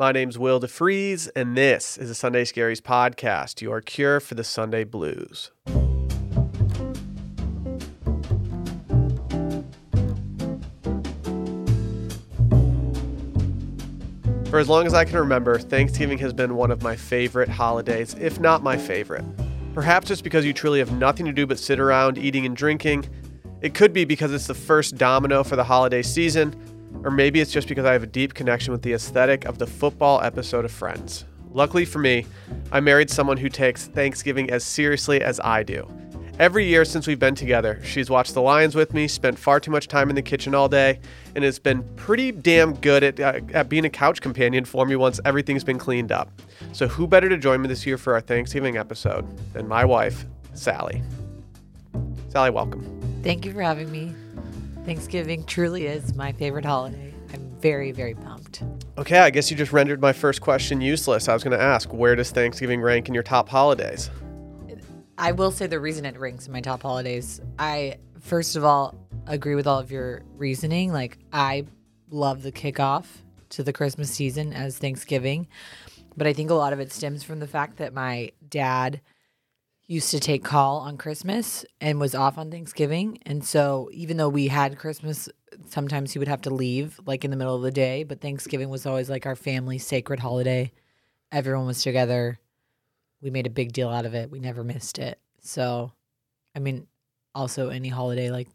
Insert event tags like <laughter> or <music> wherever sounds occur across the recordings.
My name's Will DeFries, and this is the Sunday Scaries podcast, your cure for the Sunday blues. For as long as I can remember, Thanksgiving has been one of my favorite holidays, if not my favorite. Perhaps it's because you truly have nothing to do but sit around eating and drinking. It could be because it's the first domino for the holiday season, or maybe it's just because I have a deep connection with the aesthetic of the football episode of Friends. Luckily for me, I married someone who takes Thanksgiving as seriously as I do. Every year since we've been together, she's watched the Lions with me, spent far too much time in the kitchen all day, and has been pretty damn good at, uh, at being a couch companion for me once everything's been cleaned up. So, who better to join me this year for our Thanksgiving episode than my wife, Sally? Sally, welcome. Thank you for having me. Thanksgiving truly is my favorite holiday. I'm very, very pumped. Okay, I guess you just rendered my first question useless. I was going to ask, where does Thanksgiving rank in your top holidays? I will say the reason it ranks in my top holidays. I first of all agree with all of your reasoning. Like I love the kickoff to the Christmas season as Thanksgiving, but I think a lot of it stems from the fact that my dad used to take call on Christmas and was off on Thanksgiving. And so even though we had Christmas, sometimes he would have to leave like in the middle of the day, but Thanksgiving was always like our family sacred holiday. Everyone was together we made a big deal out of it. We never missed it. So, I mean, also any holiday like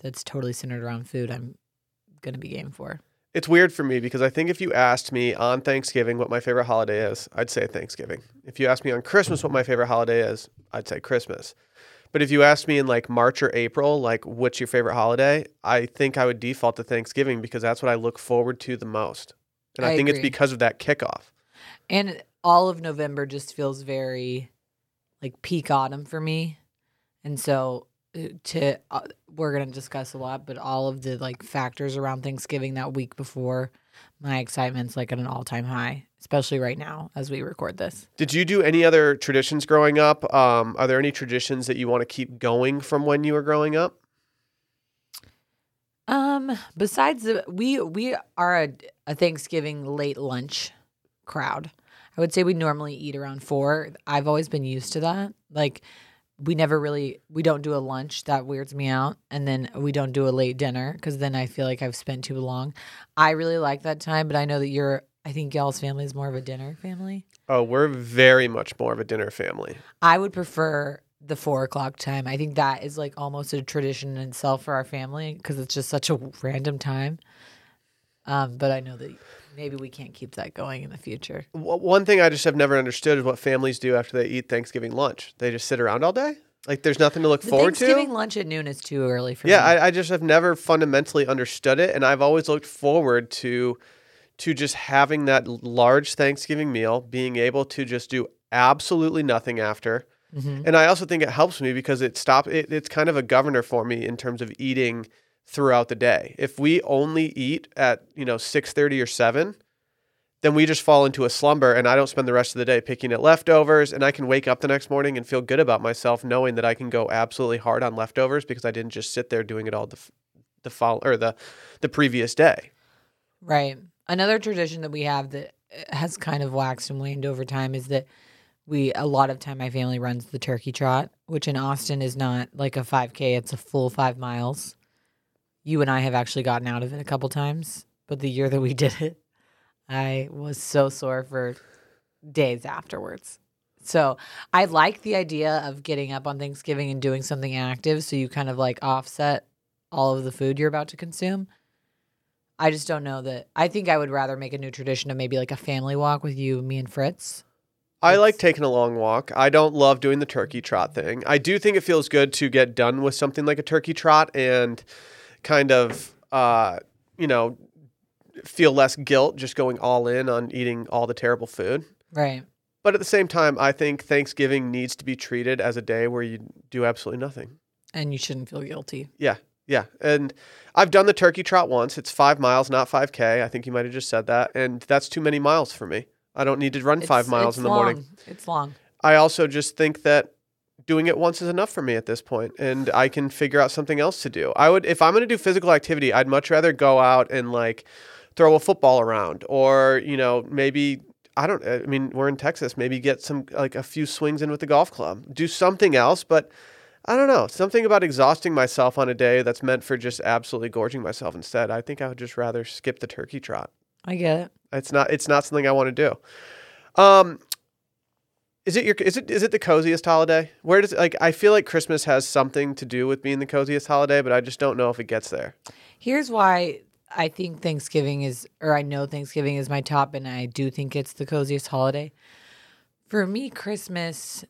that's totally centered around food, I'm gonna be game for. It's weird for me because I think if you asked me on Thanksgiving what my favorite holiday is, I'd say Thanksgiving. If you asked me on Christmas what my favorite holiday is, I'd say Christmas. But if you asked me in like March or April, like what's your favorite holiday, I think I would default to Thanksgiving because that's what I look forward to the most. And I, I think agree. it's because of that kickoff. And all of November just feels very like peak autumn for me. And so to uh, we're going to discuss a lot, but all of the like factors around Thanksgiving that week before, my excitement's like at an all-time high, especially right now as we record this. Did you do any other traditions growing up? Um, are there any traditions that you want to keep going from when you were growing up? Um, besides the we we are a, a Thanksgiving late lunch crowd. I would say we normally eat around four. I've always been used to that. Like we never really we don't do a lunch that weirds me out. And then we don't do a late dinner because then i feel like i've spent too long. I really like that time but i know that you're i think y'all's family is more of a dinner family. Oh we're very much more of a dinner family. I would prefer the four o'clock time. I think that is like almost a tradition in itself for our family because it's just such a random time. Um, but i know that maybe we can't keep that going in the future. One thing I just have never understood is what families do after they eat Thanksgiving lunch. They just sit around all day. Like there's nothing to look the forward Thanksgiving to. Thanksgiving lunch at noon is too early for yeah, me. Yeah, I, I just have never fundamentally understood it, and I've always looked forward to to just having that large Thanksgiving meal, being able to just do absolutely nothing after. Mm-hmm. And I also think it helps me because it stop it, it's kind of a governor for me in terms of eating throughout the day. If we only eat at, you know, 6:30 or 7, then we just fall into a slumber and I don't spend the rest of the day picking at leftovers and I can wake up the next morning and feel good about myself knowing that I can go absolutely hard on leftovers because I didn't just sit there doing it all the the fall or the the previous day. Right. Another tradition that we have that uh, has kind of waxed and waned over time is that we a lot of time my family runs the turkey trot, which in Austin is not like a 5k, it's a full 5 miles. You and I have actually gotten out of it a couple times, but the year that we <laughs> did it, I was so sore for days afterwards. So I like the idea of getting up on Thanksgiving and doing something active so you kind of like offset all of the food you're about to consume. I just don't know that. I think I would rather make a new tradition of maybe like a family walk with you, me, and Fritz. I like taking a long walk. I don't love doing the turkey trot thing. I do think it feels good to get done with something like a turkey trot and kind of, uh, you know, feel less guilt just going all in on eating all the terrible food. Right. But at the same time, I think Thanksgiving needs to be treated as a day where you do absolutely nothing. And you shouldn't feel guilty. Yeah. Yeah. And I've done the turkey trot once. It's five miles, not 5K. I think you might have just said that. And that's too many miles for me. I don't need to run it's, five miles in the long. morning. It's long. I also just think that doing it once is enough for me at this point and I can figure out something else to do. I would if I'm going to do physical activity, I'd much rather go out and like throw a football around or, you know, maybe I don't I mean, we're in Texas, maybe get some like a few swings in with the golf club. Do something else, but I don't know, something about exhausting myself on a day that's meant for just absolutely gorging myself instead. I think I would just rather skip the turkey trot. I get it. It's not it's not something I want to do. Um is it your is it is it the coziest holiday? Where does like I feel like Christmas has something to do with being the coziest holiday, but I just don't know if it gets there. Here's why I think Thanksgiving is, or I know Thanksgiving is my top, and I do think it's the coziest holiday. For me, Christmas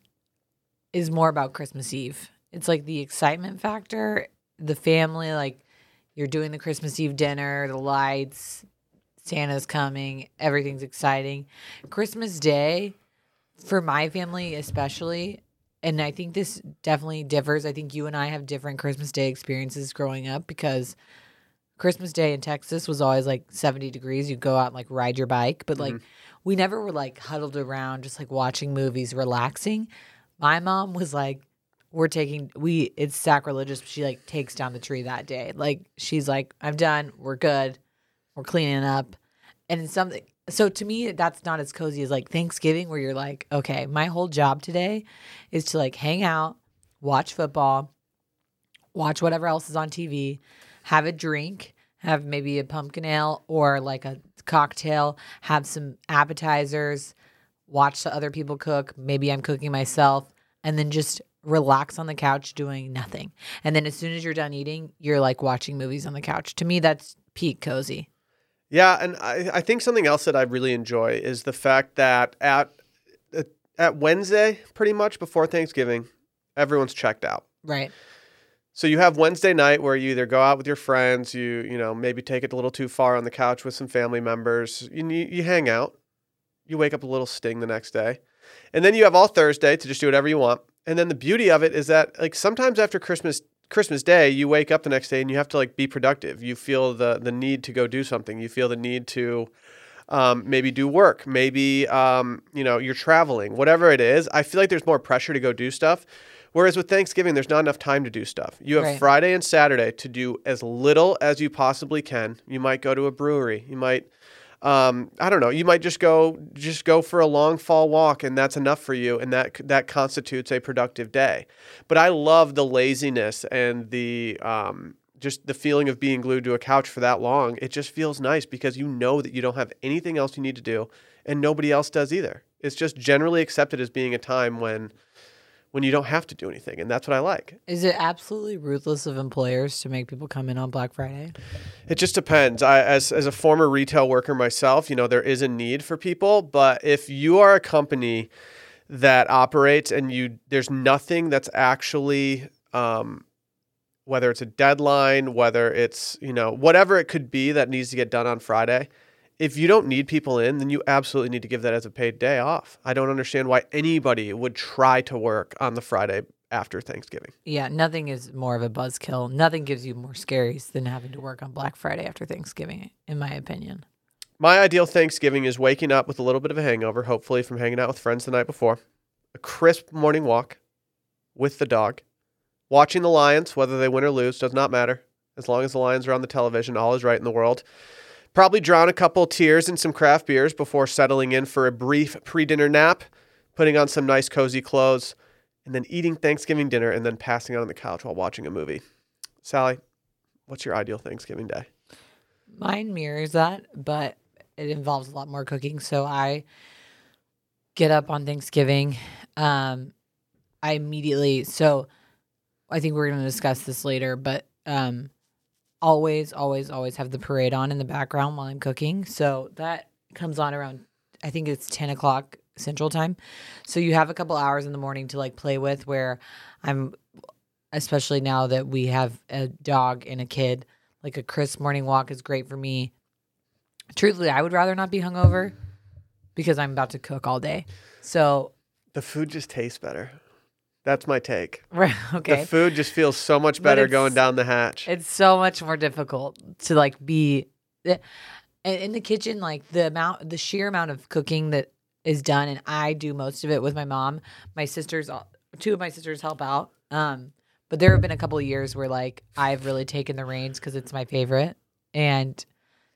is more about Christmas Eve. It's like the excitement factor, the family, like you're doing the Christmas Eve dinner, the lights, Santa's coming, everything's exciting. Christmas Day, for my family especially, and I think this definitely differs. I think you and I have different Christmas Day experiences growing up because Christmas Day in Texas was always like 70 degrees. You'd go out and like ride your bike, but like mm-hmm. we never were like huddled around just like watching movies, relaxing. My mom was like, we're taking we it's sacrilegious. She like takes down the tree that day. Like she's like, I'm done. We're good. We're cleaning up. And it's something so to me that's not as cozy as like Thanksgiving where you're like, okay, my whole job today is to like hang out, watch football, watch whatever else is on TV, have a drink, have maybe a pumpkin ale or like a cocktail, have some appetizers, watch the other people cook. Maybe I'm cooking myself, and then just relax on the couch doing nothing. And then as soon as you're done eating, you're like watching movies on the couch. To me, that's peak cozy. Yeah, and I, I think something else that I really enjoy is the fact that at at Wednesday, pretty much before Thanksgiving, everyone's checked out. Right. So you have Wednesday night where you either go out with your friends, you you know maybe take it a little too far on the couch with some family members, you you, you hang out, you wake up a little sting the next day, and then you have all Thursday to just do whatever you want. And then the beauty of it is that like sometimes after Christmas Christmas Day, you wake up the next day and you have to like be productive. You feel the the need to go do something. You feel the need to um, maybe do work. Maybe um, you know you're traveling. Whatever it is, I feel like there's more pressure to go do stuff. Whereas with Thanksgiving, there's not enough time to do stuff. You have Right. Friday and Saturday to do as little as you possibly can. You might go to a brewery. You might, um, I don't know. You might just go just go for a long fall walk, and that's enough for you, and that that constitutes a productive day. But I love the laziness and the um, just the feeling of being glued to a couch for that long. It just feels nice because you know that you don't have anything else you need to do, and nobody else does either. It's just generally accepted as being a time when when you don't have to do anything, and that's what I like. Is it absolutely ruthless of employers to make people come in on Black Friday? It just depends. I, as as a former retail worker myself, you know there is a need for people, but if you are a company that operates and you there's nothing that's actually um, whether it's a deadline, whether it's you know whatever it could be that needs to get done on Friday. If you don't need people in, then you absolutely need to give that as a paid day off. I don't understand why anybody would try to work on the Friday after Thanksgiving. Yeah, nothing is more of a buzzkill. Nothing gives you more scaries than having to work on Black Friday after Thanksgiving, in my opinion. My ideal Thanksgiving is waking up with a little bit of a hangover, hopefully from hanging out with friends the night before, a crisp morning walk with the dog, watching the Lions, whether they win or lose, does not matter. As long as the Lions are on the television, all is right in the world. Probably drown a couple tears in some craft beers before settling in for a brief pre dinner nap, putting on some nice cozy clothes, and then eating Thanksgiving dinner and then passing out on the couch while watching a movie. Sally, what's your ideal Thanksgiving day? Mine mirrors that, but it involves a lot more cooking. So I get up on Thanksgiving. Um, I immediately, so I think we're going to discuss this later, but um, always, always, always have the parade on in the background while I'm cooking. So that comes on around, I think it's 10 o'clock Central Time. So you have a couple hours in the morning to like play with where I'm, especially now that we have a dog and a kid, like a crisp morning walk is great for me. Truthfully, I would rather not be hungover because I'm about to cook all day. So, The food just tastes better. That's my take. <laughs> Right. Okay. The food just feels so much better going down the hatch. It's so much more difficult to like be in in the kitchen. Like the amount, the sheer amount of cooking that is done, and I do most of it with my mom. My sisters, two of my sisters help out. Um, but there have been a couple of years where like I've really taken the reins because it's my favorite, and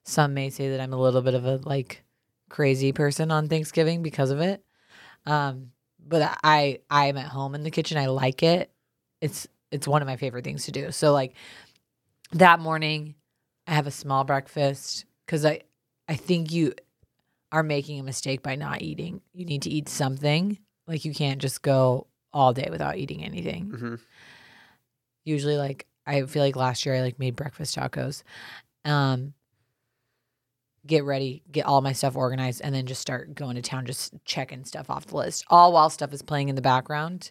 some may say that I'm a little bit of a like crazy person on Thanksgiving because of it. Um, but I I'm at home in the kitchen. I like it. It's it's one of my favorite things to do. So like that morning, I have a small breakfast because I I think you are making a mistake by not eating. You need to eat something. Like you can't just go all day without eating anything. hmm Usually, like I feel like last year I like made breakfast tacos. Um, get ready, get all my stuff organized, and then just start going to town, just checking stuff off the list, all while stuff is playing in the background.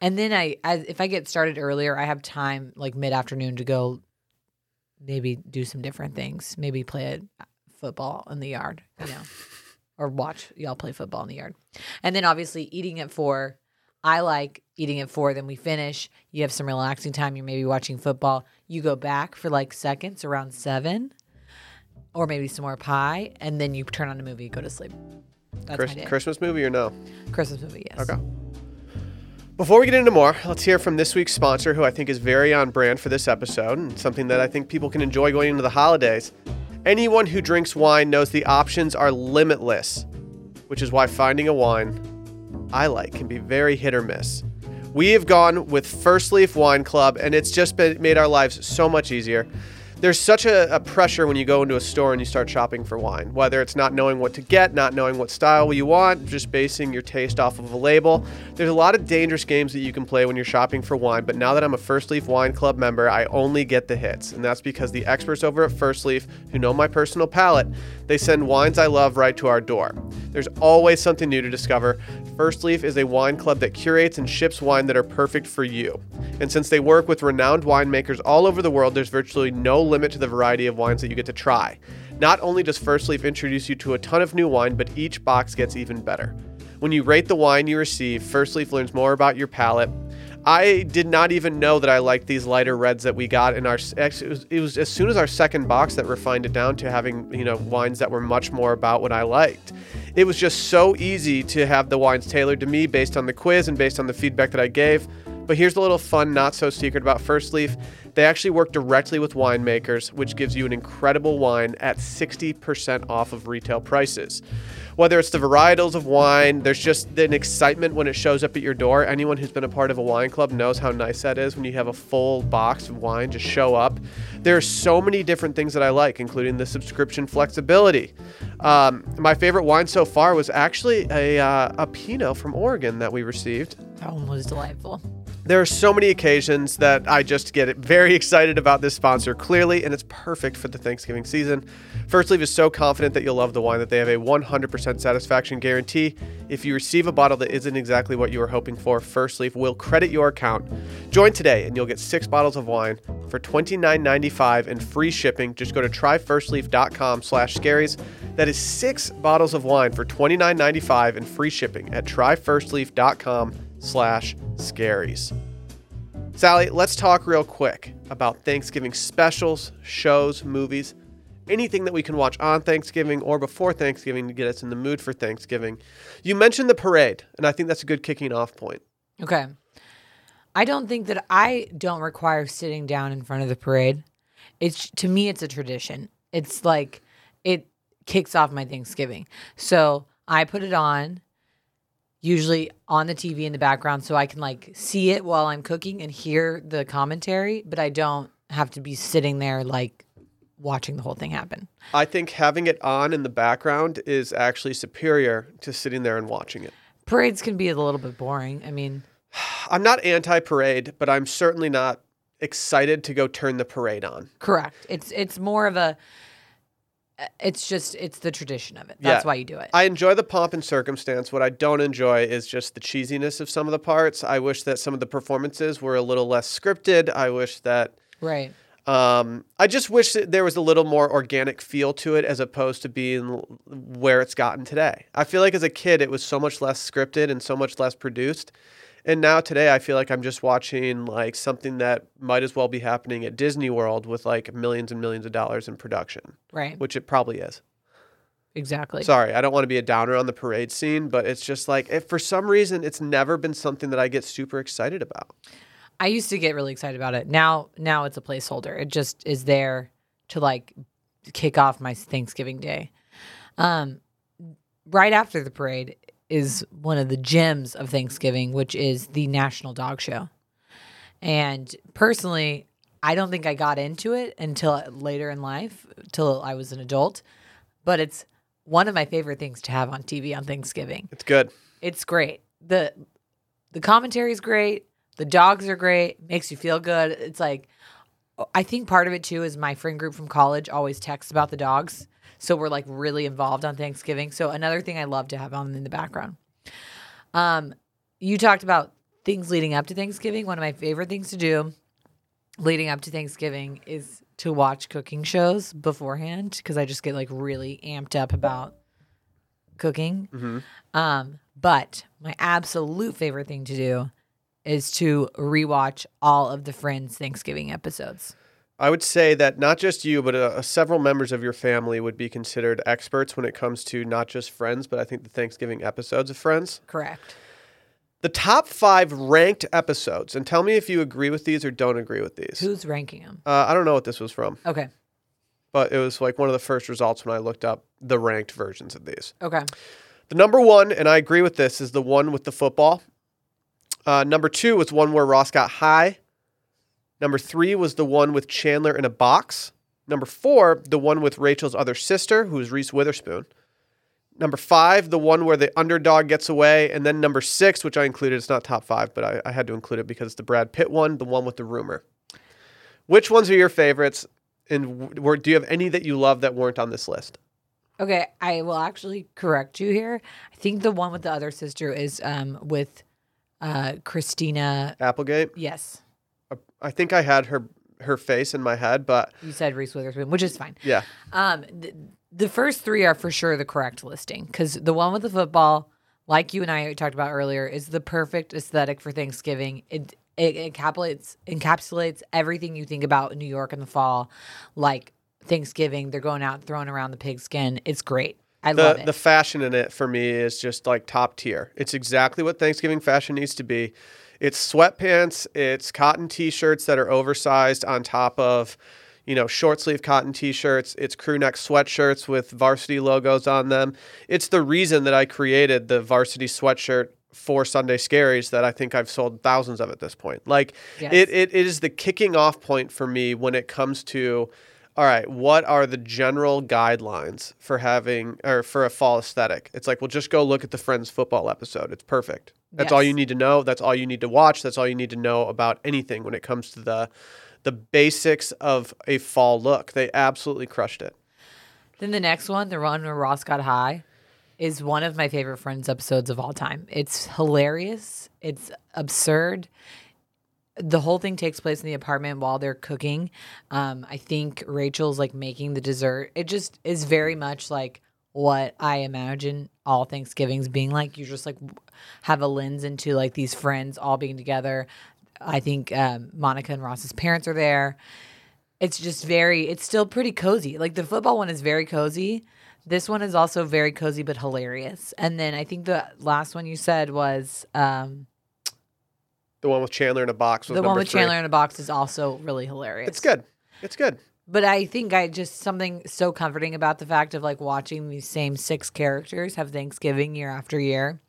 And then I, as, if I get started earlier, I have time like mid afternoon to go, maybe do some different things, maybe play a football in the yard, you know, <laughs> or watch y'all play football in the yard. And then obviously eating at four. I like eating at four. Then we finish. You have some relaxing time. You're maybe watching football. You go back for like seconds around seven, or maybe some more pie, and then you turn on a movie, go to sleep. That's Chris- my day. Christmas movie or no? Christmas movie, yes. Okay. Before we get into more, let's hear from this week's sponsor, who I think is very on brand for this episode and something that I think people can enjoy going into the holidays. Anyone who drinks wine knows the options are limitless, which is why finding a wine I like can be very hit or miss. We have gone with First Leaf Wine Club, and it's just been, made our lives so much easier. There's such a, a pressure when you go into a store and you start shopping for wine, whether it's not knowing what to get, not knowing what style you want, just basing your taste off of a label. There's a lot of dangerous games that you can play when you're shopping for wine, but now that I'm a First Leaf Wine Club member, I only get the hits. And that's because the experts over at First Leaf, who know my personal palate, they send wines I love right to our door. There's always something new to discover. First Leaf is a wine club that curates and ships wine that are perfect for you. And since they work with renowned winemakers all over the world, there's virtually no limit to the variety of wines that you get to try. Not only does First Leaf introduce you to a ton of new wine, but each box gets even better. When you rate the wine you receive, First Leaf learns more about your palate. I did not even know that I liked these lighter reds that we got in our. Actually, it was, it was as soon as our second box that refined it down to having you know wines that were much more about what I liked. It was just so easy to have the wines tailored to me based on the quiz and based on the feedback that I gave. But here's a little fun, not so secret about First Leaf. They actually work directly with winemakers, which gives you an incredible wine at 60% off of retail prices. Whether it's the varietals of wine, there's just an excitement when it shows up at your door. Anyone who's been a part of a wine club knows how nice that is when you have a full box of wine just show up. There are so many different things that I like, including the subscription flexibility. Um, my favorite wine so far was actually a, uh, a Pinot from Oregon that we received. That one was delightful. There are so many occasions that I just get very excited about this sponsor clearly, and it's perfect for the Thanksgiving season. First Leaf is so confident that you'll love the wine that they have a 100% satisfaction guarantee. If you receive a bottle that isn't exactly what you were hoping for, First Leaf will credit your account. Join today, and you'll get six bottles of wine for $29.95 and free shipping. Just go to tryfirstleaf.com slash scaries. That is six bottles of wine for $29.95 and free shipping at tryfirstleaf.com slash scaries. Sally, let's talk real quick about Thanksgiving specials, shows, movies, anything that we can watch on Thanksgiving or before Thanksgiving to get us in the mood for Thanksgiving. You mentioned the parade, and I think that's a good kicking off point. Okay. I don't think that I don't require sitting down in front of the parade. It's to me it's a tradition. It's like it kicks off my Thanksgiving. So I put it on usually on the TV in the background so I can like see it while I'm cooking and hear the commentary, but I don't have to be sitting there like watching the whole thing happen. I think having it on in the background is actually superior to sitting there and watching it. Parades can be a little bit boring. I mean, <sighs> I'm not anti parade, but I'm certainly not excited to go turn the parade on. correct. It's it's more of a it's just it's the tradition of it. That's Yeah. why you do it. I enjoy the pomp and circumstance. What I don't enjoy is just the cheesiness of some of the parts. I wish that some of the performances were a little less scripted. I wish that right. um, I just wish that there was a little more organic feel to it as opposed to being where it's gotten today. I feel like as a kid, it was so much less scripted and so much less produced. And now today, I feel like I'm just watching like something that might as well be happening at Disney World with like millions and millions of dollars in production, Right. which it probably is. Exactly. Sorry, I don't want to be a downer on the parade scene, but it's just like if for some reason it's never been something that I get super excited about. I used to get really excited about it. Now now it's a placeholder. It just is there to like kick off my Thanksgiving day. Um, right after the parade is one of the gems of Thanksgiving, which is the National Dog Show. And personally, I don't think I got into it until later in life, till I was an adult. But it's one of my favorite things to have on TV on Thanksgiving. It's good. It's great. the The commentary is great. The dogs are great. Makes you feel good. It's like I think part of it too is my friend group from college always texts about the dogs, so we're like really involved on Thanksgiving. So another thing I love to have on in the background. Um, you talked about things leading up to Thanksgiving. One of my favorite things to do leading up to Thanksgiving is to watch cooking shows beforehand because I just get like really amped up about cooking. Mm-hmm. Um, but my absolute favorite thing to do is to rewatch all of the Friends Thanksgiving episodes. I would say that not just you, but uh, several members of your family would be considered experts when it comes to not just Friends, but I think the Thanksgiving episodes of Friends. Correct. The top five ranked episodes, and tell me if you agree with these or don't agree with these. Who's ranking them? Uh, I don't know what this was from, Okay. but it was like one of the first results when I looked up the ranked versions of these. Okay. The number one, and I agree with this, is the one with the football. Uh, number two was one where Ross got high. Number three was the one with Chandler in a box. Number four, the one with Rachel's other sister, who's Reese Witherspoon. Number five, the one where the underdog gets away. And then number six, which I included, it's not top five, but I, I had to include it because it's the Brad Pitt one, the one with the rumor. Which ones are your favorites? And w- were, do you have any that you love that weren't on this list? Okay. I will actually correct you here. I think the one with the other sister is um with uh Christina. Applegate? Yes. I think I had her her face in my head, but You said Reese Witherspoon, which is fine. yeah. Um, th- the first three are for sure the correct listing because the one with the football, like you and I talked about earlier, is the perfect aesthetic for Thanksgiving. It it encapsulates encapsulates everything you think about New York in the fall, like Thanksgiving. They're going out and throwing around the pigskin. It's great. I love it. the fashion in it for me is just like top tier. It's exactly what Thanksgiving fashion needs to be. It's sweatpants, it's cotton t-shirts that are oversized on top of, you know, short sleeve cotton t-shirts, it's crew neck sweatshirts with varsity logos on them. It's the reason that I created the varsity sweatshirt for Sunday Scaries that I think I've sold thousands of at this point. Like Yes. it, it, it is the kicking off point for me when it comes to all right, what are the general guidelines for having or for a fall aesthetic? It's like, well, just go look at the Friends football episode. It's perfect. That's all you need to know. That's all you need to watch. That's all you need to know about anything when it comes to the the basics of a fall look. They absolutely crushed it. Then the next one, the one where Ross got high, is one of my favorite Friends episodes of all time. It's hilarious. It's absurd. The whole thing takes place in the apartment while they're cooking. Um, I think Rachel's like making the dessert. It just is very much like what I imagine all Thanksgivings being like. You just like have a lens into like these friends all being together. I think um, Monica and Ross's parents are there it's just very it's still pretty cozy like the football one is very cozy this one is also very cozy but hilarious and then i think the last one you said was um The one with Chandler in a box was the one with three. chandler in a box is also really hilarious It's good. It's good. but i think i just something so comforting about the fact of like watching these same six characters have thanksgiving year after year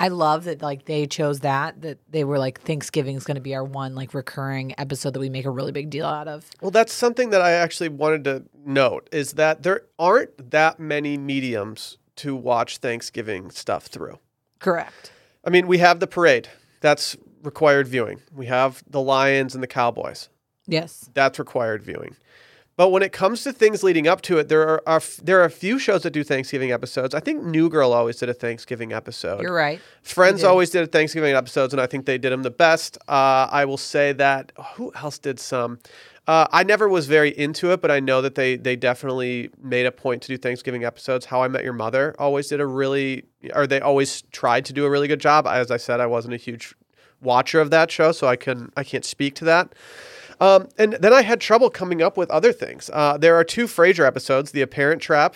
I love that like they chose that that they were like Thanksgiving is going to be our one like recurring episode that we make a really big deal out of. Well, that's something that I actually wanted to note is that there aren't that many mediums to watch Thanksgiving stuff through. Correct. I mean, we have the parade. That's required viewing. We have the Lions and the Cowboys. Yes. That's required viewing. But when it comes to things leading up to it, there are, are there are a few shows that do Thanksgiving episodes. I think New Girl always did a Thanksgiving episode. You're right. Friends did. always did a Thanksgiving episodes, and I think they did them the best. Uh, I will say that who else did some? Uh, I never was very into it, but I know that they they definitely made a point to do Thanksgiving episodes. How I Met Your Mother always did a really, or they always tried to do a really good job. As I said, I wasn't a huge watcher of that show, so I can I can't speak to that. Um, and then I had trouble coming up with other things. Uh, there are two Frasier episodes: The Apparent Trap,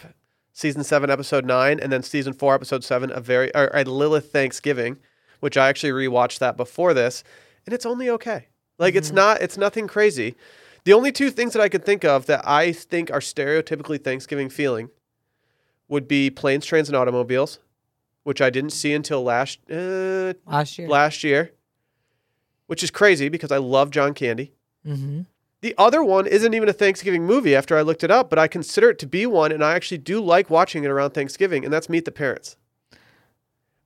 season seven, episode nine, and then season four, episode seven, a very or, a Lilith Thanksgiving, which I actually rewatched that before this, and it's only okay. Like it's not, it's nothing crazy. The only two things that I could think of that I think are stereotypically Thanksgiving feeling would be planes, trains, and automobiles, which I didn't see until last uh, Last year. last year, which is crazy because I love John Candy. mm-hmm. The other one isn't even a Thanksgiving movie after I looked it up, but I consider it to be one, and I actually do like watching it around Thanksgiving, and that's Meet the Parents.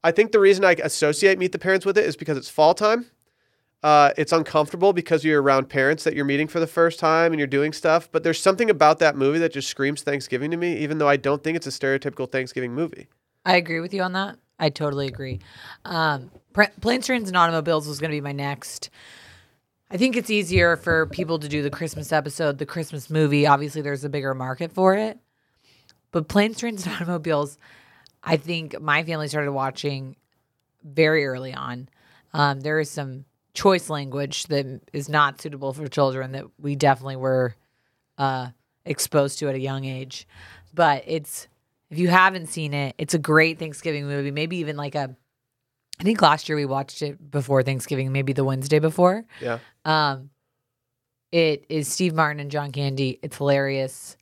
I think the reason I associate Meet the Parents with it is because it's fall time. Uh, it's uncomfortable because you're around parents that you're meeting for the first time and you're doing stuff, but there's something about that movie that just screams Thanksgiving to me, even though I don't think it's a stereotypical Thanksgiving movie. I agree with you on that. I totally agree. Um, planes, trains, and automobiles was going to be my next. I think it's easier for people to do the Christmas episode, the Christmas movie. Obviously, there's a bigger market for it. But planes, trains, and automobiles, I think my family started watching very early on. Um, there is some choice language that is not suitable for children that we definitely were uh, exposed to at a young age. But it's if you haven't seen it, it's a great Thanksgiving movie. Maybe even like a I think last year we watched it before Thanksgiving, maybe the Wednesday before. Yeah. Um it is Steve Martin and John Candy. It's hilarious.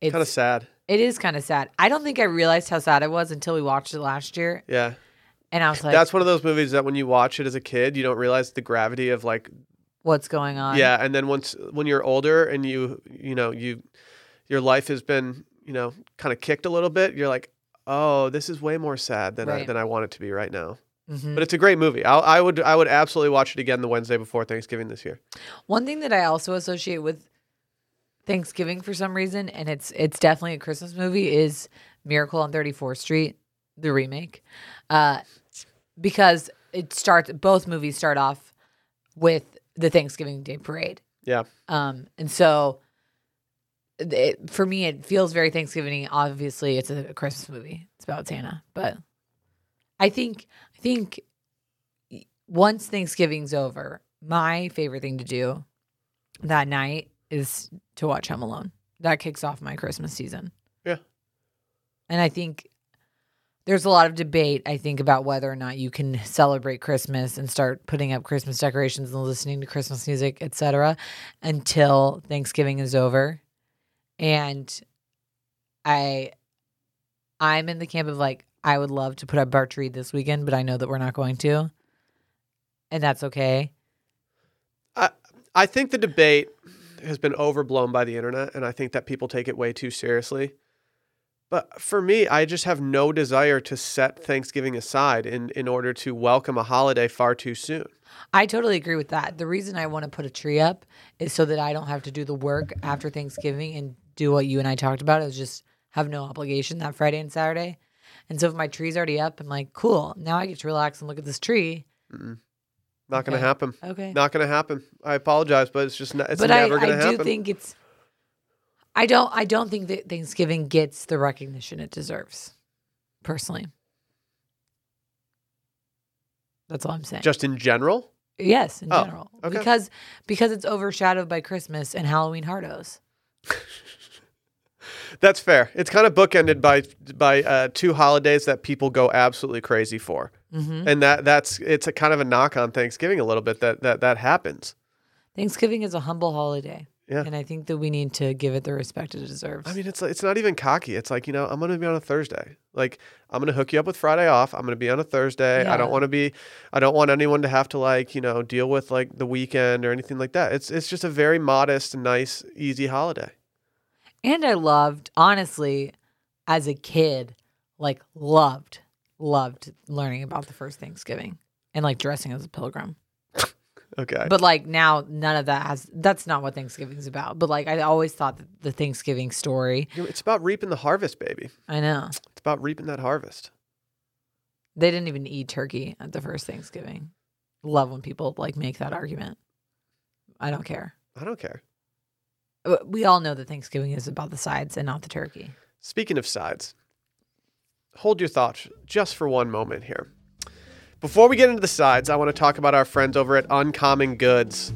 It's Kind of sad. it is kind of sad. I don't think I realized how sad it was until we watched it last year. Yeah. And I was like, That's one of those movies that when you watch it as a kid, you don't realize the gravity of like what's going on? yeah and then once when you're older and you you know you your life has been you know kind of kicked a little bit you're like oh this is way more sad than I, Right. than I want it to be right now Mhm. but it's a great movie I'll, I would I would absolutely watch it again the Wednesday before Thanksgiving this year One thing that I also associate with Thanksgiving for some reason, and it's it's definitely a Christmas movie, is Miracle on 34th Street, the remake, uh, because it starts. Both movies start off with the Thanksgiving Day parade, yeah um, and so it, for me, it feels very Thanksgiving. Obviously, it's a Christmas movie. It's about Santa, but I think I think once Thanksgiving's over, my favorite thing to do that night is to watch Home Alone. That kicks off my Christmas season. Yeah. And I think there's a lot of debate, I think, about whether or not you can celebrate Christmas and start putting up Christmas decorations and listening to Christmas music, etc., until Thanksgiving is over. And I I'm in the camp of like, I would love to put up our tree this weekend, but I know that we're not going to. And that's okay. I I think the debate has been overblown by the internet and I think that people take it way too seriously but for me I just have no desire to set Thanksgiving aside in in order to welcome a holiday far too soon I totally agree with that. The reason I want to put a tree up is so that I don't have to do the work after Thanksgiving and do what you and I talked about is just have no obligation that Friday and Saturday. And so if my tree's already up, I'm like, cool. Now I get to relax and look at this tree. not going to happen Okay. Not going to happen. I apologize, but it's just not, it's but I, never going I to do happen. think it's I don't I don't think that Thanksgiving gets the recognition it deserves. Personally. That's all I'm saying. just in general. yes, in Oh, general. okay. Because because it's overshadowed by Christmas and Halloween hardos. <laughs> That's fair. It's kind of bookended by by uh, two holidays that people go absolutely crazy for, Mm-hmm. and that that's it's a kind of a knock on Thanksgiving a little bit that that that happens. Thanksgiving is a humble holiday. Yeah. And I think that we need to give it the respect it deserves. I mean, it's it's not even cocky. It's like you know, I'm gonna be on a Thursday. Like I'm gonna hook you up with Friday off. I'm gonna be on a Thursday. I don't want to be. I don't want anyone to have to like you know deal with like the weekend or anything like that. It's it's just a very modest, nice, easy holiday. and I loved, honestly, as a kid, like loved, loved learning about the first Thanksgiving and like dressing as a pilgrim. Okay. But like now, none of that has. That's not what Thanksgiving's about. But like I always thought that the Thanksgiving story. It's about reaping the harvest, baby. I know It's about reaping that harvest. they didn't even eat turkey at the first Thanksgiving. Love when people like make that argument. I don't care. I don't care. We all know that Thanksgiving is about the sides and not the turkey. Speaking of sides, hold your thoughts just for one moment here. Before we get into the sides, I want to talk about our friends over at Uncommon Goods.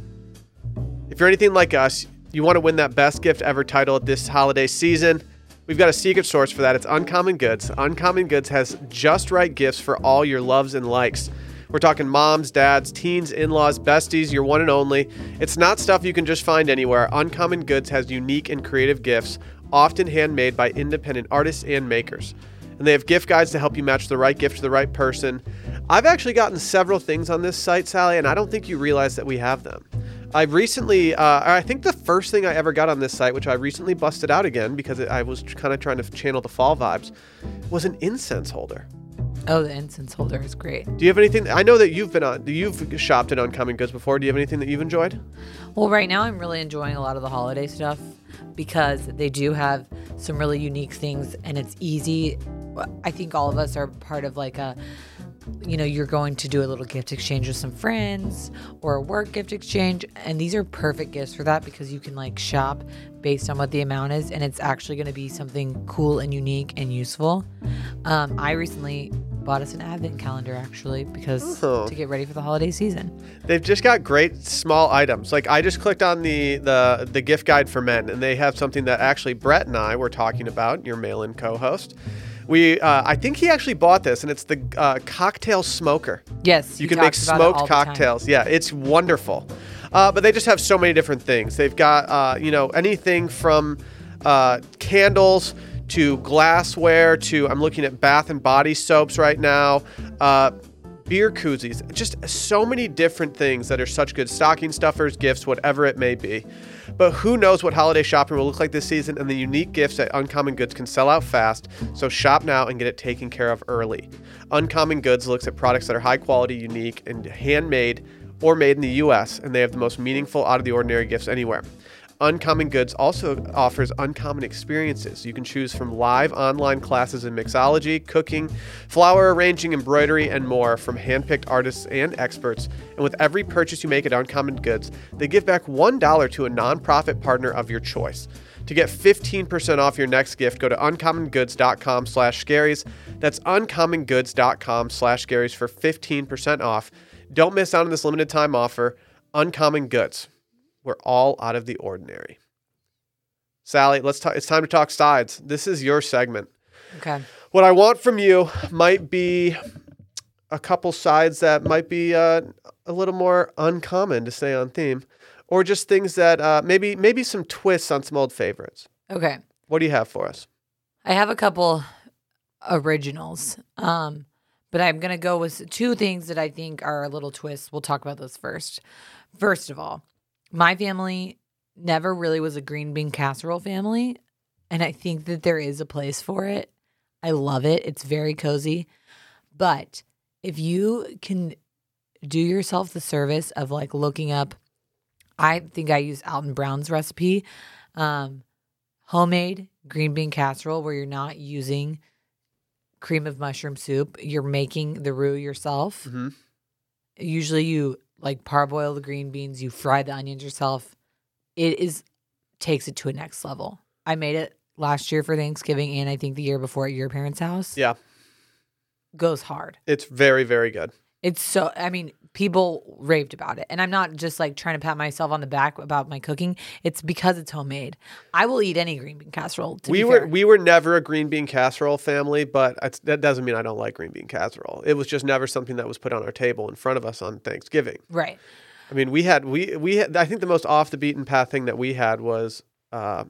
If you're anything like us, you want to win that best gift ever title this holiday season. We've got a secret source for that. It's Uncommon Goods. Uncommon Goods has just right gifts for all your loves and likes. We're talking moms, dads, teens, in laws, besties, your one and only. It's not stuff you can just find anywhere. Uncommon Goods has unique and creative gifts, often handmade by independent artists and makers. And they have gift guides to help you match the right gift to the right person. I've actually gotten several things on this site, Sally, and I don't think you realize that we have them. I've recently, uh, I think the first thing I ever got on this site, which I recently busted out again because I was kind of trying to channel the fall vibes, was an incense holder. Oh, the incense holder is great. Do you have anything? I know that you've been on, you've shopped at Uncommon Goods before. Do you have anything that you've enjoyed? Well, right now I'm really enjoying a lot of the holiday stuff because they do have some really unique things and it's easy. I think all of us are part of like a you know, you're going to do a little gift exchange with some friends or a work gift exchange. And these are perfect gifts for that because you can like shop based on what the amount is and it's actually going to be something cool and unique and useful. Um, I recently bought us an advent calendar actually because Oh. to get ready for the holiday season. They've just got great small items. Like I just clicked on the the the gift guide for men, and they have something that actually Brett and I were talking about. Your mail-in co-host. We uh, I think he actually bought this, and it's the uh, cocktail smoker. Yes, You can make smoked cocktails. Yeah, it's wonderful. Uh, but they just have so many different things. They've got uh, you know anything from uh, candles to glassware to I'm looking at bath and body soaps right now. Uh, beer koozies, just so many different things that are such good stocking stuffers, gifts, whatever it may be. But who knows what holiday shopping will look like this season, and the unique gifts at Uncommon Goods can sell out fast. So shop now and get it taken care of early. Uncommon Goods looks at products that are high quality, unique, and handmade or made in the US, and they have the most meaningful, out of the ordinary gifts anywhere. Uncommon Goods also offers uncommon experiences. You can choose from live online classes in mixology, cooking, flower arranging, embroidery, and more from handpicked artists and experts. And with every purchase you make at Uncommon Goods, they give back $1 to a nonprofit partner of your choice. To get 15% off your next gift, go to uncommongoods.com slash scaries. That's uncommongoods.com slash scaries for 15% off. Don't miss out on this limited time offer. Uncommon Goods. We're all out of the ordinary. Sally, let's talk. It's time to talk sides. This is your segment. Okay. What I want from you might be a couple sides that might be uh, a little more uncommon to stay on theme, or just things that uh, maybe maybe some twists on some old favorites. Okay. What do you have for us? I have a couple originals. Um, but I'm gonna go with two things that I think are a little twists. We'll talk about those first. First of all, my family never really was a green bean casserole family, and I think that there is a place for it. I love it. It's very cozy. But if you can do yourself the service of like looking up, I think I use Alton Brown's recipe, um, homemade green bean casserole where you're not using cream of mushroom soup. You're making the roux yourself. Mm-hmm. Usually you like parboil the green beans, you fry the onions yourself. It is takes it to a next level. I made it last year for Thanksgiving and I think the year before at your parents' house. Yeah, Goes hard. it's very very good. It's so I mean, people raved about it. And I'm not just like trying to pat myself on the back about my cooking. It's because it's homemade. I will eat any green bean casserole. To we be were fair. we were never a green bean casserole family, but it's, that doesn't mean I don't like green bean casserole. It was just never something that was put on our table in front of us on Thanksgiving. right. I mean, we had we we had, I think the most off the beaten path thing that we had was uh,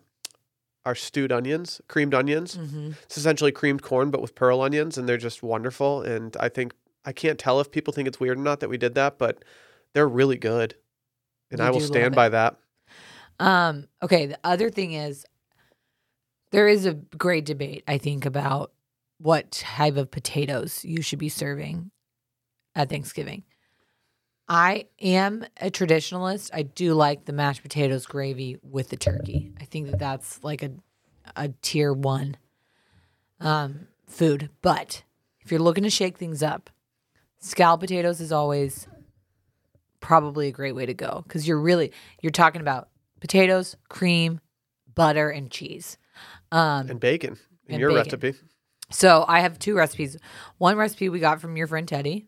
our stewed onions, creamed onions. hmm It's essentially creamed corn, but with pearl onions, and they're just wonderful. And I think I can't tell if people think it's weird or not that we did that, but they're really good, and You I will stand by that. Um, okay, the other thing is there is a great debate, I think, about what type of potatoes you should be serving at Thanksgiving. I am a traditionalist. I do like the mashed potatoes gravy with the turkey. I think that that's like a a tier one um, food. But if you're looking to shake things up, scalloped potatoes is always probably a great way to go because you're really you're talking about potatoes, cream, butter, and cheese. Um, And bacon in And your bacon. recipe. so I have two recipes. One recipe we got from your friend Teddy.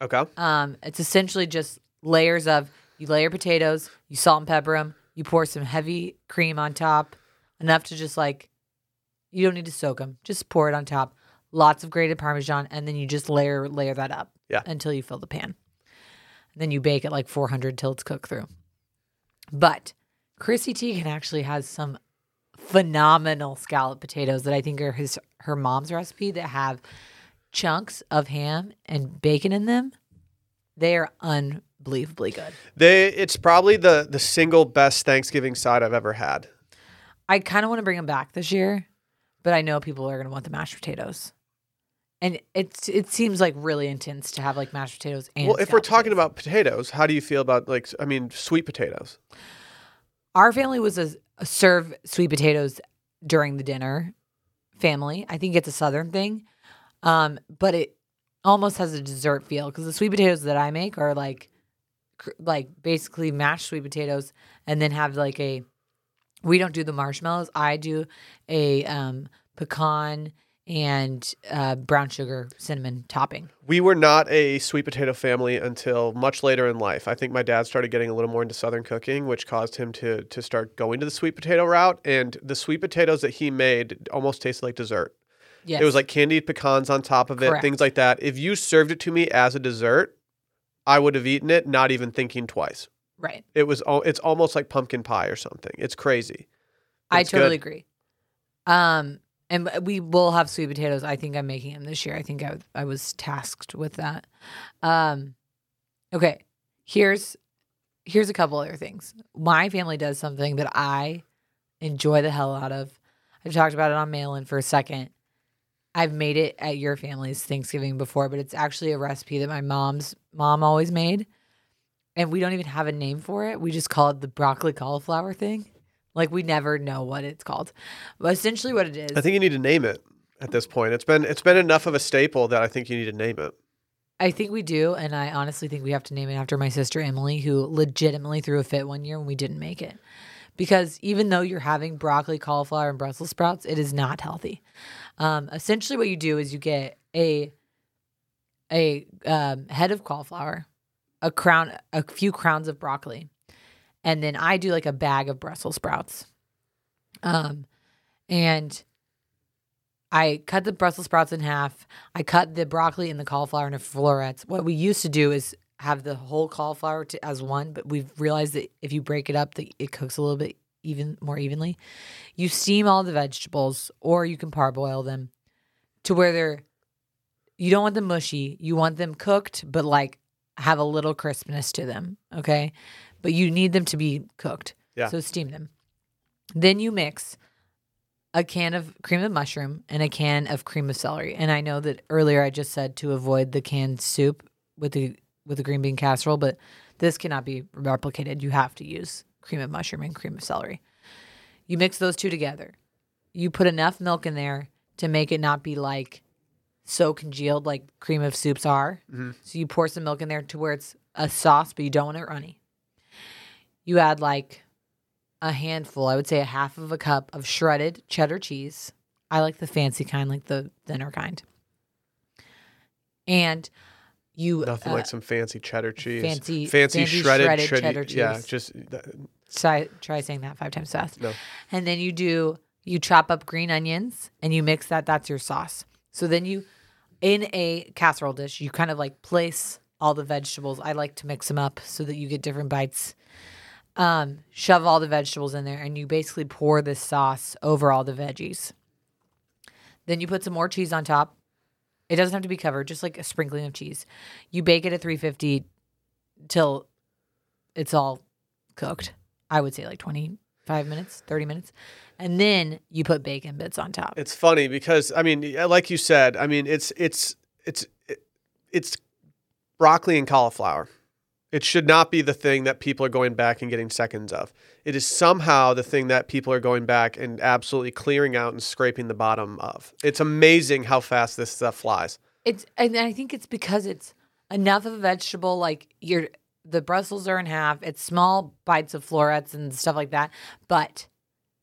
Okay. Um, it's essentially just layers of you layer potatoes, you salt and pepper them, you pour some heavy cream on top, enough to just like you don't need to soak them, just pour it on top. Lots of grated parmesan, and then you just layer layer that up. Yeah. until you fill the pan. And then you bake at like 400 till it's cooked through. But Chrissy Teigen actually has some phenomenal scallop potatoes that I think are his her mom's recipe that have chunks of ham and bacon in them. They are unbelievably good. They it's probably the the single best Thanksgiving side I've ever had. I kind of want to bring them back this year, but I know people are going to want the mashed potatoes. And it's it seems like really intense to have like mashed potatoes and well, if we're talking potatoes. about potatoes, how do you feel about like I mean sweet potatoes? our family was a, a serve sweet potatoes during the dinner family. I think it's a southern thing. Um, but it almost has a dessert feel because the sweet potatoes that I make are like cr- like basically mashed sweet potatoes and then have like a we don't do the marshmallows. I do a um pecan and uh, brown sugar cinnamon topping. We were not a sweet potato family until much later in life. I think my dad started getting a little more into southern cooking, which caused him to to start going to the sweet potato route. And the sweet potatoes that he made almost tasted like dessert. Yes. It was like candied pecans on top of it, Correct. things like that. If you served it to me as a dessert, I would have eaten it, not even thinking twice. right. It was it's almost like pumpkin pie or something. It's crazy. I totally good. agree. Um, and we will have sweet potatoes. I think I'm making them this year. I think I, I was tasked with that. Um, okay, here's here's a couple other things. My family does something that I enjoy the hell out of. I've talked about it on Mail-In for a second. I've made it at your family's Thanksgiving before, but it's actually a recipe that my mom's mom always made. And we don't even have a name for it. We just call it the broccoli cauliflower thing. Like we never know what it's called. But essentially what it is I think you need to name it at this point. It's been it's been enough of a staple that I think you need to name it. I think we do, and I honestly think we have to name it after my sister Emily, who legitimately threw a fit one year when we didn't make it. Because even though you're having broccoli, cauliflower, and Brussels sprouts, it is not healthy. Um, essentially, what you do is you get a a um, head of cauliflower, a crown, a few crowns of broccoli, and then I do like a bag of Brussels sprouts. Um, and I cut the Brussels sprouts in half. I cut the broccoli and the cauliflower into florets. What we used to do is have the whole cauliflower to, as one, but we've realized that if you break it up, that it cooks a little bit even more evenly. You steam all the vegetables, or you can parboil them to where they're. You don't want them mushy. You want them cooked, but like have a little crispness to them. Okay, but you need them to be cooked. Yeah. So steam them. Then you mix a can of cream of mushroom and a can of cream of celery. And I know that earlier I just said to avoid the canned soup with the with the green bean casserole, but this cannot be replicated. You have to use cream of mushroom and cream of celery. You mix those two together. You put enough milk in there to make it not be like so congealed like cream of soups are. Mm-hmm. So you pour some milk in there to where it's a sauce, but you don't want it runny. You add like a handful, I would say a half of a cup of shredded cheddar cheese. I like the fancy kind, like the thinner kind. And you Nothing uh, like some fancy cheddar cheese. fancy- fancy, fancy shredded, shredded cheddar cheese. Yeah, just uh, try try saying that five times fast. No. And then you do you chop up green onions and you mix that. That's your sauce. So then you in a casserole dish, you kind of like place all the vegetables. I like to mix them up so that you get different bites. Um, shove all the vegetables in there, and you basically pour this sauce over all the veggies. Then you put some more cheese on top. It doesn't have to be covered, just like a sprinkling of cheese. You bake it at 350 till it's all cooked. I would say like 25 minutes, 30 minutes. And then you put bacon bits on top. It's funny because I mean, like you said, I mean, it's it's it's it's broccoli and cauliflower. It should not be the thing that people are going back and getting seconds of. It is somehow the thing that people are going back and absolutely clearing out and scraping the bottom of. It's amazing how fast this stuff flies. It's and I think it's because it's enough of a vegetable like you're the Brussels are in half. It's small bites of florets and stuff like that, but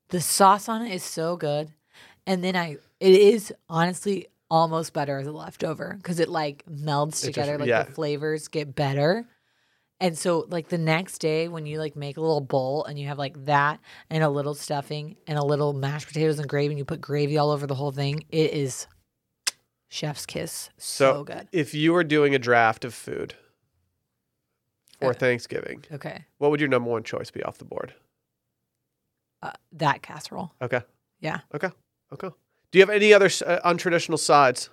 the sauce on it is so good. And then I it is honestly almost better as a leftover because it like melds It just- together like yeah. the flavors get better. And so like the next day when you like make a little bowl and you have like that and a little stuffing and a little mashed potatoes and gravy and you put gravy all over the whole thing, it is chef's kiss. So, So, good. if you were doing a draft of food for Okay. Thanksgiving, Okay. what would your number one choice be off the board? Uh, that casserole. Okay. Yeah. Okay. Okay. Do you have any other uh, untraditional sides?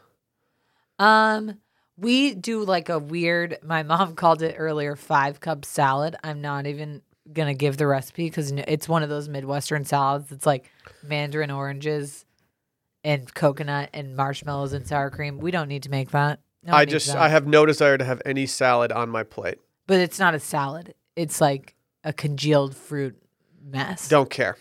Um, we do like a weird. My mom <laughs> called it earlier five cup salad. I'm not even gonna give the recipe because it's one of those midwestern salads. It's like mandarin oranges and coconut and marshmallows and sour cream. We don't need to make that. No I just that. I have no desire to have any salad on my plate. but it's not a salad. It's like a congealed fruit mess. Don't care.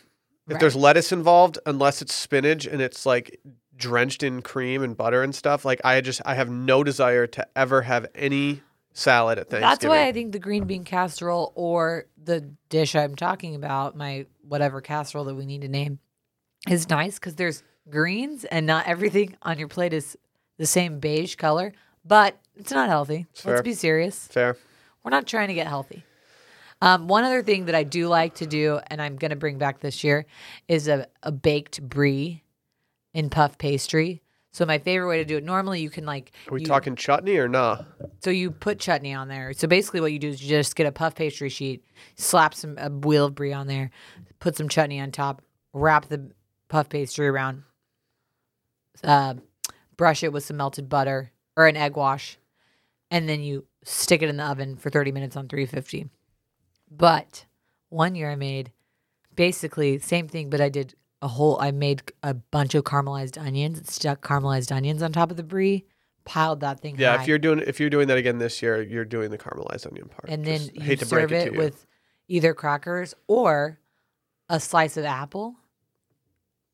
If Right. there's lettuce involved, unless it's spinach and it's like drenched in cream and butter and stuff, like I just I have no desire to ever have any salad at Thanksgiving. That's why I think the green bean casserole or the dish I'm talking about, my whatever casserole that we need to name, is nice because there's greens and not everything on your plate is the same beige color, but it's not healthy. fair. Let's be serious. Fair. We're not trying to get healthy. Um, one other thing that I do like to do, and I'm going to bring back this year, is a, a baked brie in puff pastry. So my favorite way to do it. Normally, you can like. Are we you- talking chutney or nah? so you put chutney on there. So basically, what you do is you just get a puff pastry sheet, slap some a wheel of brie on there, put some chutney on top, wrap the puff pastry around, uh, brush it with some melted butter or an egg wash, and then you stick it in the oven for thirty minutes on three fifty. But one year I made basically same thing, but I did a whole. I made a bunch of caramelized onions, stuck caramelized onions on top of the brie, piled that thing Yeah, high. if you're doing if you're doing that again this year, you're doing the caramelized onion part. and then Just you hate to break serve it, it, to you. with either crackers or a slice of apple,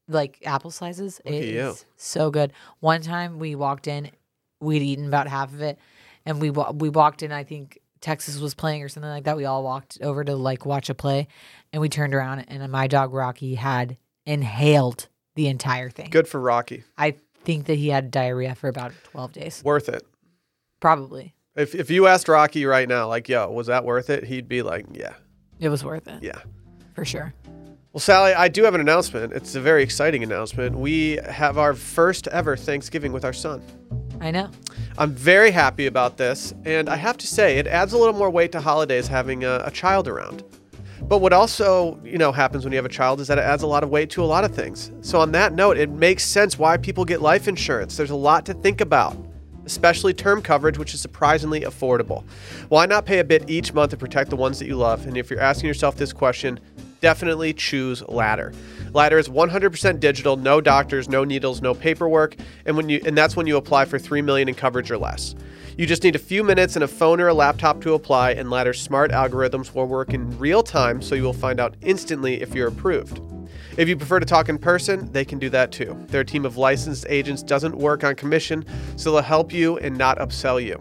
like apple slices. Look It is so good. One time we walked in, we'd eaten about half of it, and we wa- we walked in. I think Texas was playing or something like that. We all walked over to like watch a play, and we turned around, and my dog Rocky had inhaled the entire thing. Good for Rocky. I think that he had diarrhea for about twelve days, Worth it. probably. If if you asked Rocky right now, like, yo, was that worth it? He'd be like, yeah, It was worth it yeah. for sure. Well, Sally, I do have an announcement. It's a very exciting announcement. We have our first ever Thanksgiving with our son. I know. I'm very happy about this, and I have to say, it adds a little more weight to holidays having a, a child around. But what also, you know, happens when you have a child is that it adds a lot of weight to a lot of things. So on that note, it makes sense why people get life insurance. There's a lot to think about, especially term coverage, which is surprisingly affordable. Why not pay a bit each month to protect the ones that you love? And if you're asking yourself this question, definitely choose Ladder. Ladder is 100% digital, no doctors, no needles, no paperwork, and when you and that's when you apply for 3 million in coverage or less. You just need a few minutes and a phone or a laptop to apply, and Ladder's smart algorithms will work in real time so you will find out instantly if you're approved. If you prefer to talk in person, they can do that too. Their team of licensed agents doesn't work on commission, so they'll help you and not upsell you.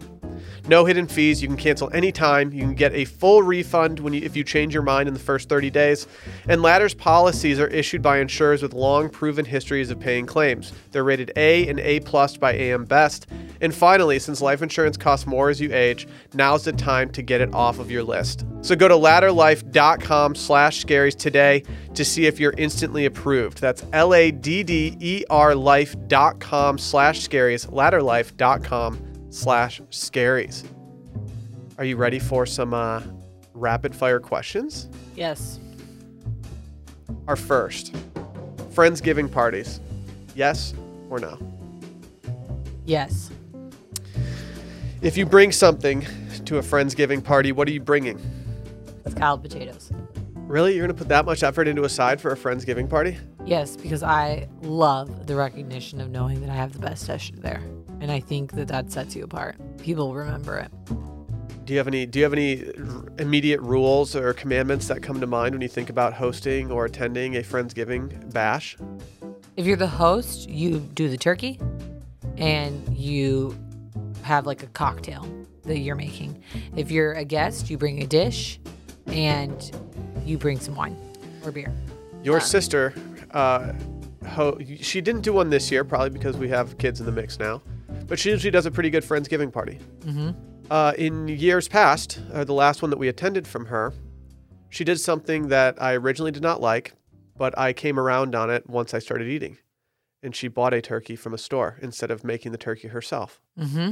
No hidden fees. You can cancel anytime. You can get a full refund when you, if you change your mind in the first 30 days. And Ladder's policies are issued by insurers with long proven histories of paying claims. They're rated A and A plus by AM Best. And finally, since life insurance costs more as you age, now's the time to get it off of your list. So go to ladderlife.com slash scaries today to see if you're instantly approved. That's L-A-D-D-E-R life.com slash scaries, ladderlife.com slash scaries. Are you ready for some uh, rapid fire questions? Yes. Our first, Friendsgiving parties. Yes or no? Yes. If you bring something to a Friendsgiving party, what are you bringing? Scalloped potatoes. Really? You're going to put that much effort into a side for a Friendsgiving party? Yes, because I love the recognition of knowing that I have the best dish there, and I think that that sets you apart. People remember it. Do you have any do you have any immediate rules or commandments that come to mind when you think about hosting or attending a Friendsgiving bash? If you're the host, you do the turkey, and you have like a cocktail that you're making. If you're a guest, you bring a dish, and you bring some wine or beer. Your Uh, sister, uh, ho- she didn't do one this year, probably because we have kids in the mix now. But she usually does a pretty good Friendsgiving party. Mm-hmm. Uh, in years past, uh, the last one that we attended from her, she did something that I originally did not like, but I came around on it once I started eating. and she bought a turkey from a store instead of making the turkey herself. Mm-hmm.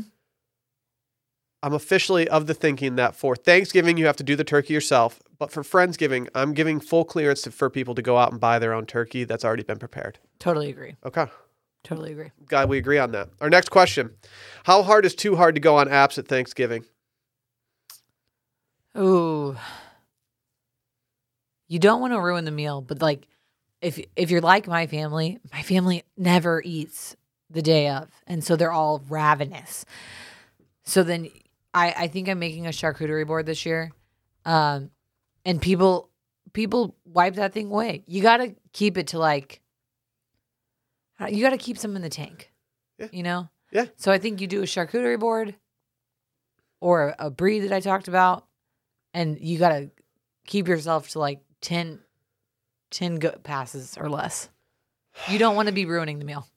I'm officially of the thinking that for Thanksgiving you have to do the turkey yourself, but for Friendsgiving, I'm giving full clearance to, for people to go out and buy their own turkey that's already been prepared. Totally agree. Okay. Totally agree. Glad we agree on that. Our next question. How hard is too hard to go on apps at Thanksgiving? Ooh. You don't want to ruin the meal, but like if if you're like my family, my family never eats the day of. And so they're all ravenous. So then I I think I'm making a charcuterie board this year. Um and people people wipe that thing away. You got to keep it to like you got to keep some in the tank. Yeah. You know? Yeah. So I think you do a charcuterie board or a brie that I talked about and you got to keep yourself to like 10 10 go- passes or less. You don't want to be ruining the meal.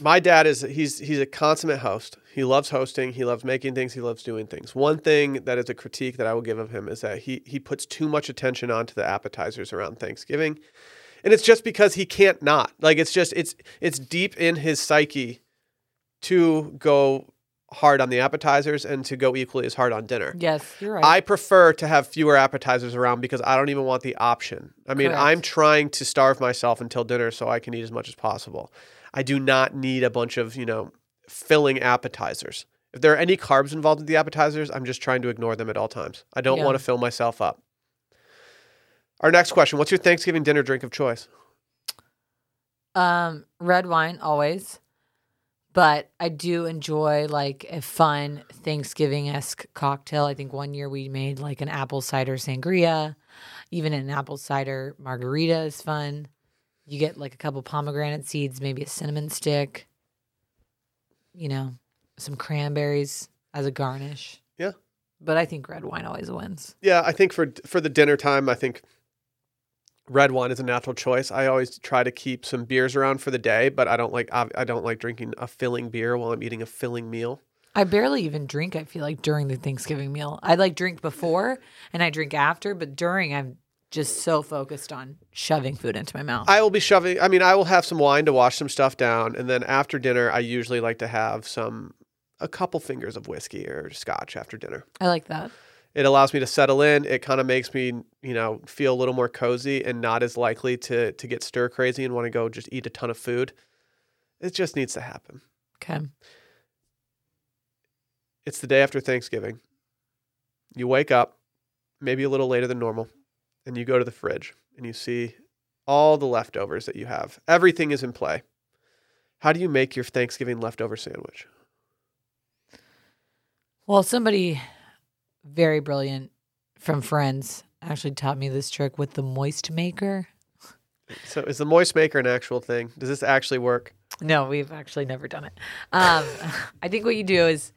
My dad is he's he's a consummate host. He loves hosting, he loves making things, he loves doing things. One thing that is a critique that I will give of him is that he he puts too much attention onto the appetizers around Thanksgiving. And it's just because he can't not. Like it's just it's it's deep in his psyche to go hard on the appetizers and to go equally as hard on dinner. Yes, you're right. I prefer to have fewer appetizers around because I don't even want the option. I mean, Correct. I'm trying to starve myself until dinner so I can eat as much as possible. I do not need a bunch of, you know, filling appetizers. If there are any carbs involved with the appetizers, I'm just trying to ignore them at all times. I don't Yeah. want to fill myself up. Our next question What's your Thanksgiving dinner drink of choice? Um, red wine always, but I do enjoy like a fun Thanksgiving esque cocktail. I think one year we made like an apple cider sangria, even an apple cider margarita is fun. You get like a couple pomegranate seeds, maybe a cinnamon stick, you know, some cranberries as a garnish. Yeah. But I think red wine always wins. Yeah, I think for for the dinner time, I think red wine is a natural choice. I always try to keep some beers around for the day, but I don't like I don't like drinking a filling beer while I'm eating a filling meal. I barely even drink, I feel like, during the Thanksgiving meal. I like drink before and I drink after, but during I'm just so focused on shoving food into my mouth. I will be shoving. I mean, I will have some wine to wash some stuff down, and then after dinner, I usually like to have some a couple fingers of whiskey or scotch after dinner. I like that. It allows me to settle in. It kind of makes me, you know, feel a little more cozy and not as likely to to get stir crazy and want to go just eat a ton of food. It just needs to happen. Okay. It's the day after Thanksgiving. You wake up, maybe a little later than normal, and you go to the fridge and you see all the leftovers that you have. Everything is in play. How do you make your Thanksgiving leftover sandwich? Well, somebody very brilliant from Friends actually taught me this trick with the moist maker. So, is the moist maker an actual thing? Does this actually work? No, we've actually never done it. Um, <laughs> I think what you do is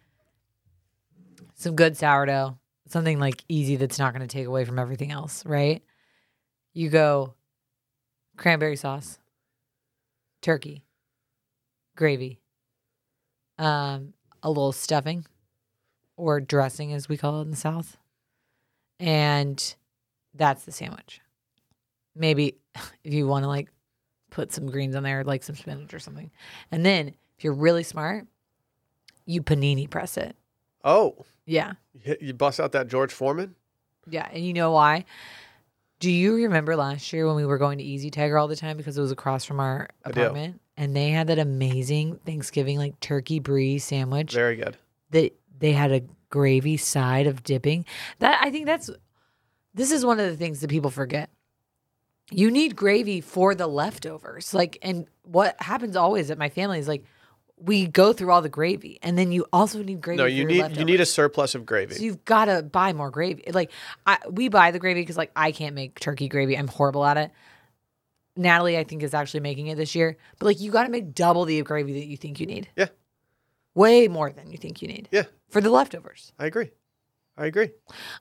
some good sourdough, something like easy that's not going to take away from everything else, right? You go cranberry sauce, turkey, gravy, um, a little stuffing or dressing, as we call it in the South. And that's the sandwich. Maybe <laughs> if you want to like put some greens on there, like some spinach or something. And then if you're really smart, you panini press it. Oh, Yeah. you, bust out that George Foreman? Yeah. And you know why? Do you remember last year when we were going to Easy Tiger all the time because it was across from our apartment? And they had that amazing Thanksgiving like turkey brie sandwich Very good. that they had a gravy side of dipping. That I think that's this is one of the things that people forget. You need gravy for the leftovers. Like and what happens always at my family is like we go through all the gravy and then you also need gravy No, for you need you need a surplus of gravy. So you've got to buy more gravy. Like I, we buy the gravy because like I can't make turkey gravy. I'm horrible at it. Natalie, I think, is actually making it this year. But like you got to make double the gravy that you think you need. Yeah. Way more than you think you need yeah, for the leftovers. I agree. I agree.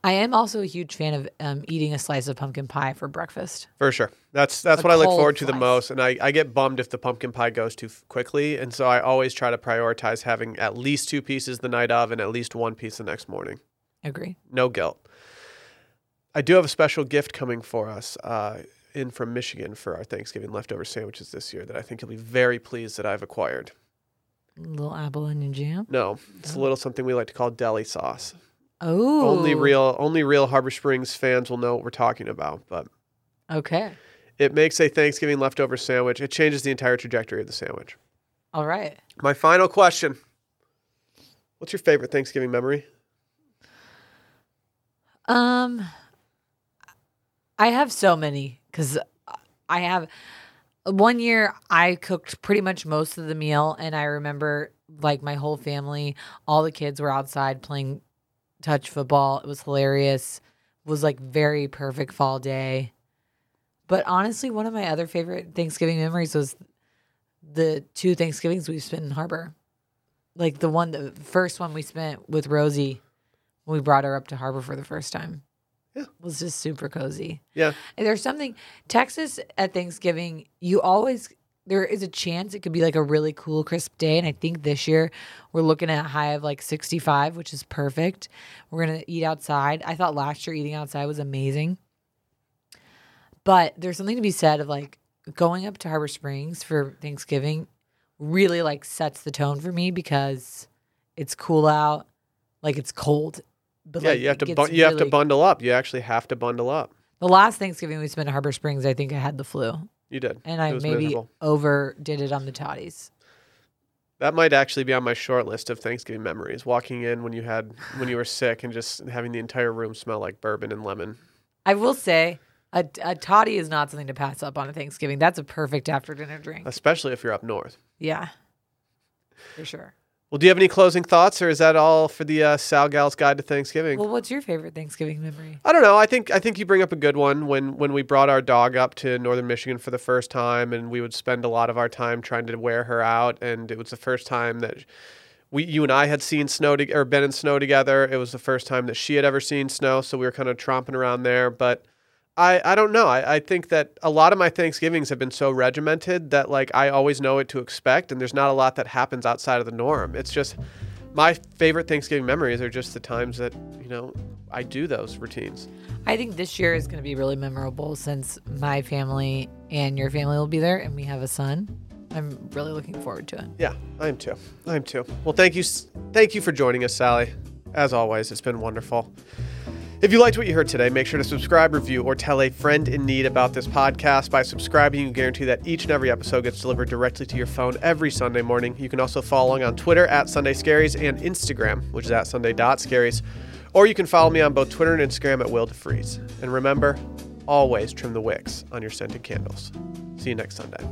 I am also a huge fan of um, eating a slice of pumpkin pie for breakfast. For sure. That's that's A what I look forward to the most. And I, I get bummed if the pumpkin pie goes too quickly. And so I always try to prioritize having at least two pieces the night of and at least one piece the next morning. Agree. No guilt. I do have a special gift coming for us. Uh, in from Michigan for our Thanksgiving leftover sandwiches this year that I think you'll be very pleased that I've acquired. Little apple onion jam. No, it's a Oh. little something we like to call deli sauce. Oh, Only real only real Harbor Springs fans will know what we're talking about, but Okay, it makes a Thanksgiving leftover sandwich. It changes the entire trajectory of the sandwich. all right. My final question. What's your favorite Thanksgiving memory? Um, I have so many because I have one year I cooked pretty much most of the meal, and I remember like my whole family, all the kids were outside playing touch football. It was hilarious. It was like very perfect fall day. But honestly, one of my other favorite Thanksgiving memories was the two Thanksgivings we spent in Harbor. Like the one, the first one we spent with Rosie when we brought her up to Harbor for the first time. Yeah. <laughs> Was just super cozy. Yeah. And there's something Texas at Thanksgiving, you always there is a chance it could be like a really cool crisp day and I think this year we're looking at a high of like 65, which is perfect. We're going to eat outside. I thought last year eating outside was amazing. But there's something to be said of like going up to Harbor Springs for Thanksgiving really like sets the tone for me because it's cool out, like it's cold. But yeah, like, you have to bu- you have to bundle up. You actually have to bundle up. The last Thanksgiving we spent at Harbor Springs, I think I had the flu, You did. and I maybe miserable. overdid it on the toddies. That might actually be on my short list of Thanksgiving memories. Walking in when you had when you were sick and just having the entire room smell like bourbon and lemon. I will say, a, a toddy is not something to pass up on a Thanksgiving. That's a perfect after dinner drink. Especially if you're up north. yeah, for sure. Well, do you have any closing thoughts, or is that all for the uh, Sal Gal's Guide to Thanksgiving? Well, what's your favorite Thanksgiving memory? I don't know. I think I think you bring up a good one when when we brought our dog up to northern Michigan for the first time, and we would spend a lot of our time trying to wear her out, and it was the first time that we you and I had seen snow to, or been in snow together. It was the first time that she had ever seen snow, so we were kind of tromping around there. But I I don't know. I, I think that a lot of my Thanksgivings have been so regimented that like I always know what to expect, and there's not a lot that happens outside of the norm. It's just my favorite Thanksgiving memories are just the times that you know I do those routines. I think this year is going to be really memorable since my family and your family will be there, and we have a son. I'm really looking forward to it. Yeah, I am too. I am too. Well, thank you, thank you for joining us, Sally. As always, it's been wonderful. If you liked what you heard today, make sure to subscribe, review, or tell a friend in need about this podcast. By subscribing, you guarantee that each and every episode gets delivered directly to your phone every Sunday morning. You can also follow along on Twitter at Sunday Scaries and Instagram, which is at Sunday.Scaries. Or you can follow me on both Twitter and Instagram at Will deFries. And remember, always trim the wicks on your scented candles. See you next Sunday.